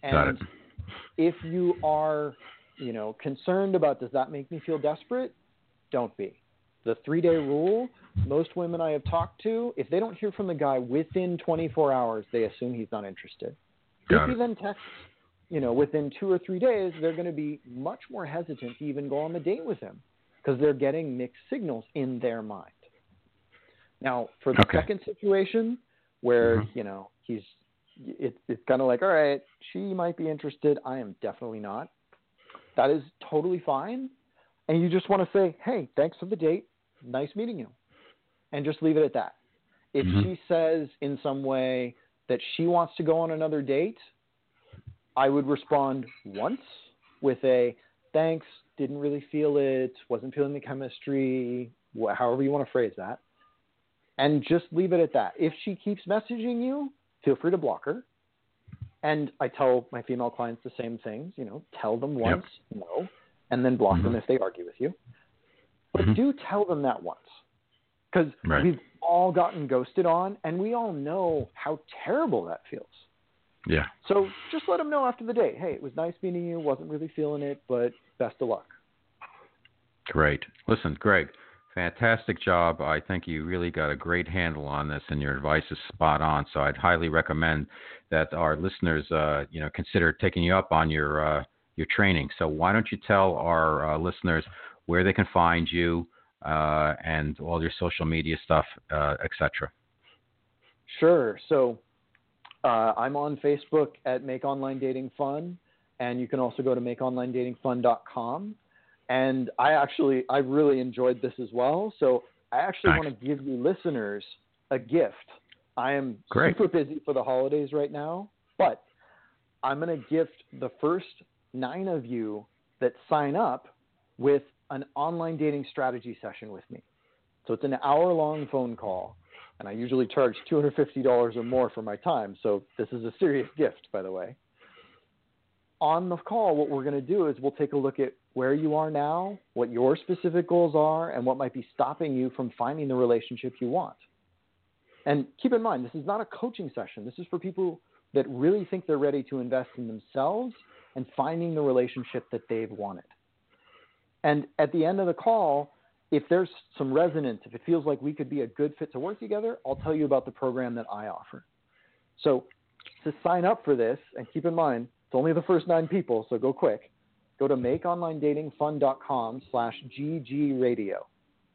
And Got it. if you are, you know, concerned about does that make me feel desperate? Don't be. The three day rule, most women I have talked to, if they don't hear from the guy within 24 hours, they assume he's not interested. Got if he it. then texts, you know, within two or three days, they're going to be much more hesitant to even go on the date with him because they're getting mixed signals in their mind. Now, for the Okay. second situation where, Mhm. you know, he's, it, it's kind of like, all right, she might be interested. I am definitely not. That is totally fine. And you just want to say, hey, thanks for the date. Nice meeting you. And just leave it at that. If Mhm. she says in some way that she wants to go on another date, I would respond once with a thanks, didn't really feel it, wasn't feeling the chemistry, wh- however you want to phrase that. And just leave it at that. If she keeps messaging you, feel free to block her. And I tell my female clients the same things, you know, tell them once, no, and then block them Mhm. if they argue with you. But Mhm. do tell them that once. Because Right. we've all gotten ghosted on, and we all know how terrible that feels. Yeah. So just let them know after the date. Hey, it was nice meeting you. Wasn't really feeling it, but best of luck. Great. Listen, Greg, fantastic job. I think you really got a great handle on this, and your advice is spot on. So I'd highly recommend that our listeners, uh, you know, consider taking you up on your uh, your training. So why don't you tell our uh, listeners where they can find you uh, and all your social media stuff, uh, etc. Sure. So uh, I'm on Facebook at Make Online Dating Fun, and you can also go to makeonlinedatingfun.com. And I actually, I really enjoyed this as well. So I actually Nice. want to give you listeners a gift. I am Great. super busy for the holidays right now, but I'm going to gift the first nine of you that sign up with an online dating strategy session with me. So it's an hour long phone call and I usually charge $250 or more for my time. So this is a serious gift, by the way. On the call, what we're going to do is we'll take a look at where you are now, what your specific goals are, and what might be stopping you from finding the relationship you want. And keep in mind, this is not a coaching session. This is for people that really think they're ready to invest in themselves and finding the relationship that they've wanted. And at the end of the call, if there's some resonance, if it feels like we could be a good fit to work together, I'll tell you about the program that I offer. So to sign up for this, and keep in mind, it's only the first nine people, so go quick. Go to makeonlinedatingfun.com slash ggradio.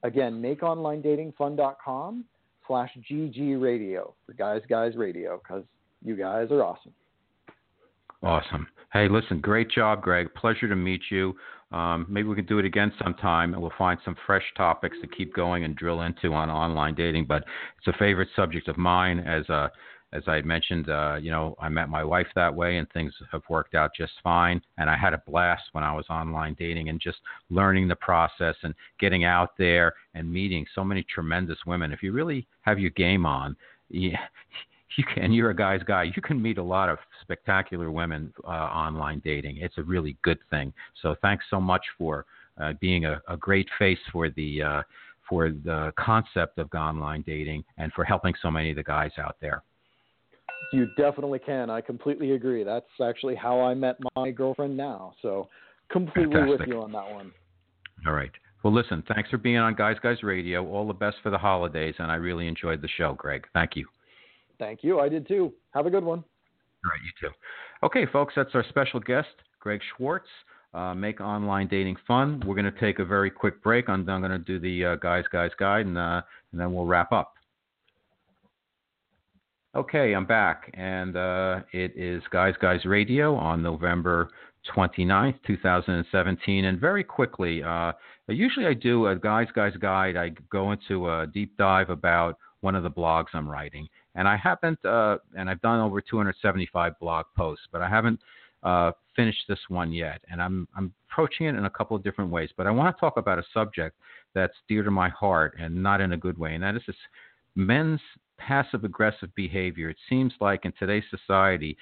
Again, makeonlinedatingfun.com slash ggradio for Guys Guys Radio, because you guys are awesome. Awesome. Hey, listen, great job, Greg. Pleasure to meet you. Um, maybe we can do it again sometime, and we'll find some fresh topics to keep going and drill into on online dating. But it's a favorite subject of mine. As uh, as I mentioned, uh, you know, I met my wife that way, and things have worked out just fine. And I had a blast when I was online dating and just learning the process and getting out there and meeting so many tremendous women. If you really have your game on, *laughs* yeah, you can. You're a guy's guy. You can meet a lot of spectacular women uh, online dating. It's a really good thing. So thanks so much for uh, being a, a great face for the uh, for the concept of online dating and for helping so many of the guys out there. You definitely can. I completely agree. That's actually how I met my girlfriend now. So completely with you on that one. All right. Well, listen. Thanks for being on Guys Guys Radio. All the best for the holidays, and I really enjoyed the show, Greg. Thank you. Thank you. I did too. Have a good one. All right, you too. Okay, folks, that's our special guest, Greg Schwartz. Uh, make online dating fun. We're going to take a very quick break. I'm, I'm going to do the uh, guys, guys guide, and uh, and then we'll wrap up. Okay, I'm back, and uh, it is Guys Guys Radio on November 29th, 2017. And very quickly, uh, usually I do a Guys Guys Guide. I go into a deep dive about one of the blogs I'm writing. And I haven't, uh, and I've done over 275 blog posts, but I haven't uh, finished this one yet. And I'm, I'm approaching it in a couple of different ways. But I want to talk about a subject that's dear to my heart and not in a good way, and that is this men's passive aggressive behavior. It seems like in today's society,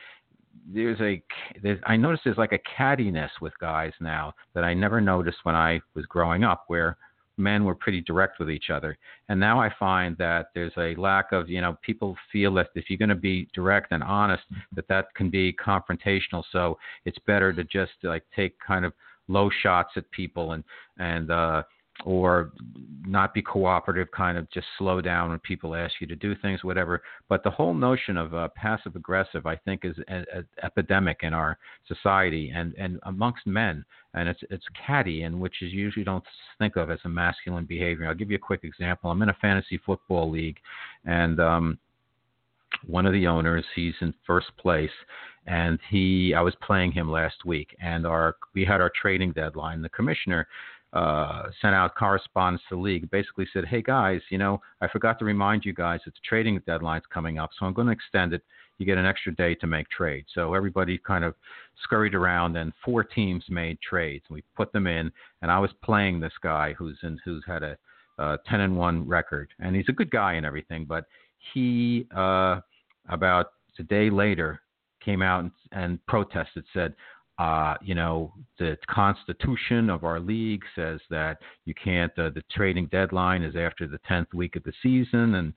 there's a there's, I notice there's like a cattiness with guys now that I never noticed when I was growing up, where men were pretty direct with each other, and now I find that there's a lack of you know people feel that if you're going to be direct and honest, that that can be confrontational. So it's better to just like take kind of low shots at people and and uh, or not be cooperative, kind of just slow down when people ask you to do things, whatever. But the whole notion of uh, passive aggressive, I think, is an epidemic in our society and, and amongst men. And it's it's catty, and which is usually don't think of as a masculine behavior. I'll give you a quick example. I'm in a fantasy football league, and um, one of the owners, he's in first place, and he I was playing him last week, and our we had our trading deadline. The commissioner uh, sent out correspondence to the league, basically said, "Hey guys, you know, I forgot to remind you guys that the trading deadline's coming up, so I'm going to extend it. You get an extra day to make trades." So everybody kind of scurried around, and four teams made trades. We put them in, and I was playing this guy who's in, who's had a uh, 10 and one record, and he's a good guy and everything, but he uh, about a day later came out and, and protested, said, uh, you know, the constitution of our league says that you can't. Uh, the trading deadline is after the tenth week of the season, and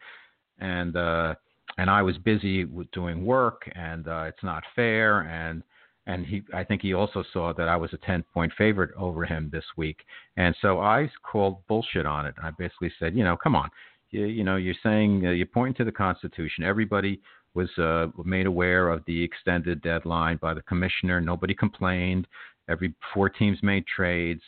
and uh, and I was busy with doing work, and uh, it's not fair. And and he, I think he also saw that I was a ten point favorite over him this week, and so I called bullshit on it. I basically said, you know, come on, you, you know, you're saying uh, you're pointing to the Constitution. Everybody was uh, made aware of the extended deadline by the commissioner. Nobody complained. Every four teams made trades.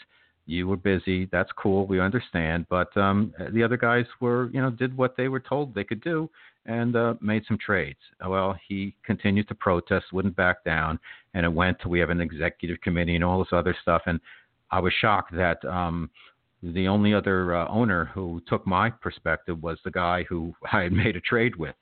You were busy. That's cool. We understand. But um, the other guys were, you know, did what they were told they could do and uh, made some trades. Well, he continued to protest, wouldn't back down, and it went to we have an executive committee and all this other stuff. And I was shocked that um, the only other uh, owner who took my perspective was the guy who *laughs* I had made a trade with.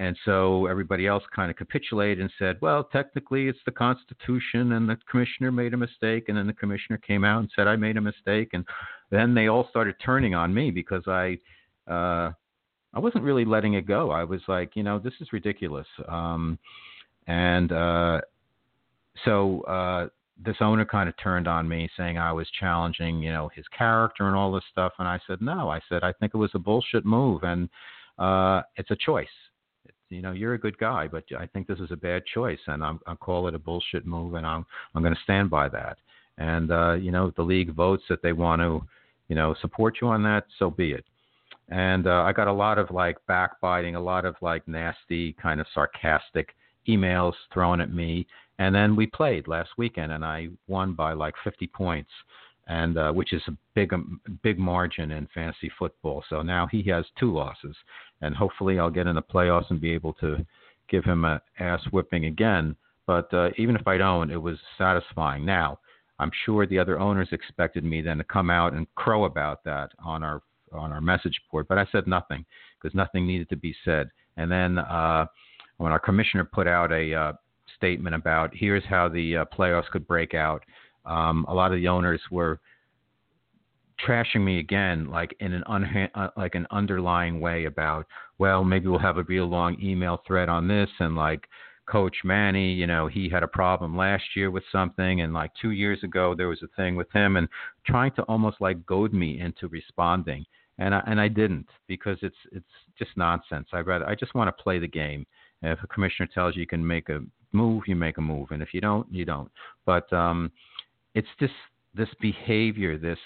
And so everybody else kind of capitulated and said, well, technically it's the Constitution, and the commissioner made a mistake. And then the commissioner came out and said, I made a mistake. And then they all started turning on me because I, uh, I wasn't really letting it go. I was like, you know, this is ridiculous. Um, and uh, so uh, this owner kind of turned on me, saying I was challenging, you know, his character and all this stuff. And I said, no. I said I think it was a bullshit move, and uh, it's a choice you know, you're a good guy, but I think this is a bad choice, and I'm, I'll call it a bullshit move, and I'm I'm going to stand by that. And uh, you know, if the league votes that they want to, you know, support you on that, so be it. And uh, I got a lot of like backbiting, a lot of like nasty, kind of sarcastic emails thrown at me. And then we played last weekend, and I won by like 50 points and uh, which is a big um, big margin in fantasy football. So now he has two losses, and hopefully I'll get in the playoffs and be able to give him a ass whipping again. But uh, even if I don't, it was satisfying. Now I'm sure the other owners expected me then to come out and crow about that on our on our message board, but I said nothing because nothing needed to be said. And then uh, when our commissioner put out a uh, statement about here's how the uh, playoffs could break out um, a lot of the owners were trashing me again, like in an unha- uh, like an underlying way about, well, maybe we'll have a real long email thread on this, and like Coach Manni, you know, he had a problem last year with something, and like two years ago there was a thing with him, and trying to almost like goad me into responding, and I, and I didn't because it's it's just nonsense. I rather I just want to play the game. if a commissioner tells you you can make a move, you make a move, and if you don't, you don't. But um, it's this this behavior, this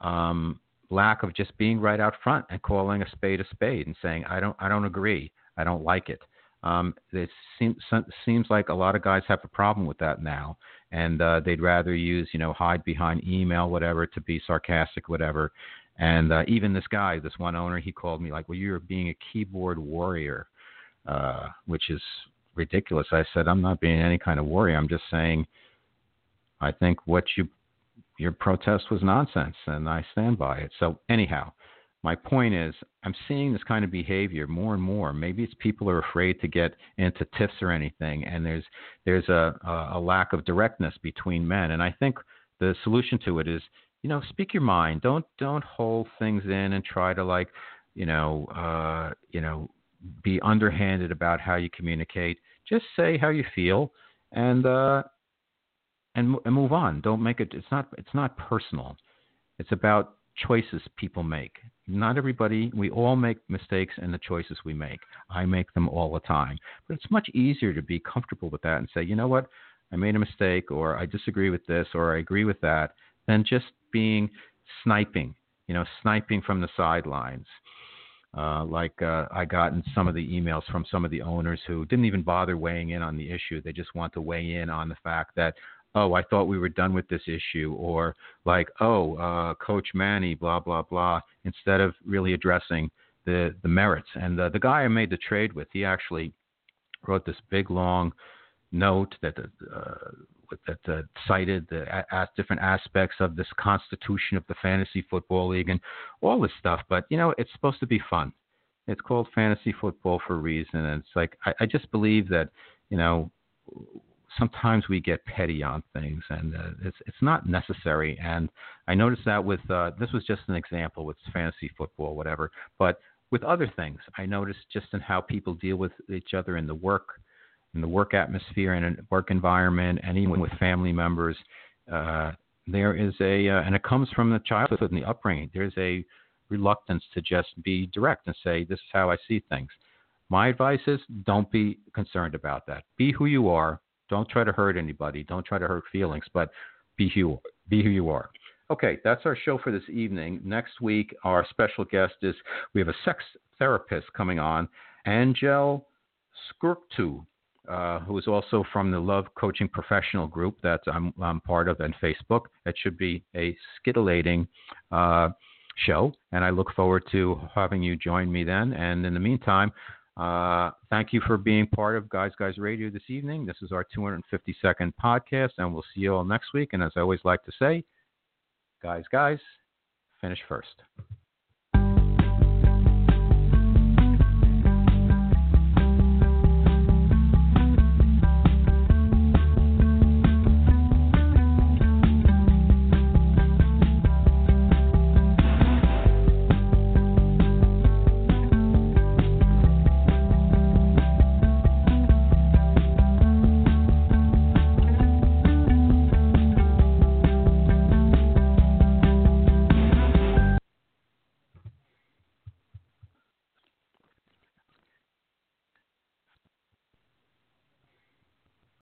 um, lack of just being right out front and calling a spade a spade and saying I don't I don't agree, I don't like it. Um, it seems seems like a lot of guys have a problem with that now, and uh, they'd rather use you know hide behind email whatever to be sarcastic whatever. And uh, even this guy, this one owner, he called me like, "Well, you're being a keyboard warrior," uh, which is ridiculous. I said, "I'm not being any kind of warrior. I'm just saying." I think what you your protest was nonsense, and I stand by it. So anyhow, my point is, I'm seeing this kind of behavior more and more. Maybe it's people are afraid to get into tiffs or anything, and there's there's a, a lack of directness between men. And I think the solution to it is, you know, speak your mind. Don't don't hold things in and try to like, you know, uh, you know, be underhanded about how you communicate. Just say how you feel, and uh, and, and move on. Don't make it. It's not. It's not personal. It's about choices people make. Not everybody, we all make mistakes in the choices we make. I make them all the time. But it's much easier to be comfortable with that and say, you know what, I made a mistake, or I disagree with this, or I agree with that, than just being sniping, you know, sniping from the sidelines. Uh, like uh, I got in some of the emails from some of the owners who didn't even bother weighing in on the issue. They just want to weigh in on the fact that, oh, I thought we were done with this issue, or like, oh, uh, Coach Manni, blah blah blah, instead of really addressing the the merits. And the guy I made the trade with, he actually wrote this big long note that uh, that uh, cited the a, different aspects of this constitution of the fantasy football league and all this stuff. But you know, it's supposed to be fun. It's called fantasy football for a reason, and it's like I, I just believe that you know sometimes we get petty on things, and uh, it's it's not necessary. And I noticed that with uh, this was just an example with fantasy football, whatever. But with other things, I noticed just in how people deal with each other in the work in the work atmosphere and work environment, and even with family members, uh, there is a, uh, and it comes from the childhood and the upbringing. There's a reluctance to just be direct and say, "This is how I see things." My advice is, don't be concerned about that. Be who you are. Don't try to hurt anybody. Don't try to hurt feelings, but be who be who you are. Okay, that's our show for this evening. Next week, our special guest is we have a sex therapist coming on, Angel Skurktu uh, who is also from the Love Coaching Professional Group that I'm, I'm part of and Facebook. It should be a skittulating uh, show, and I look forward to having you join me then. And in the meantime, uh, thank you for being part of Guys Guys Radio this evening. This is our 252nd podcast, and we'll see you all next week. And as I always like to say, guys, guys, finish first.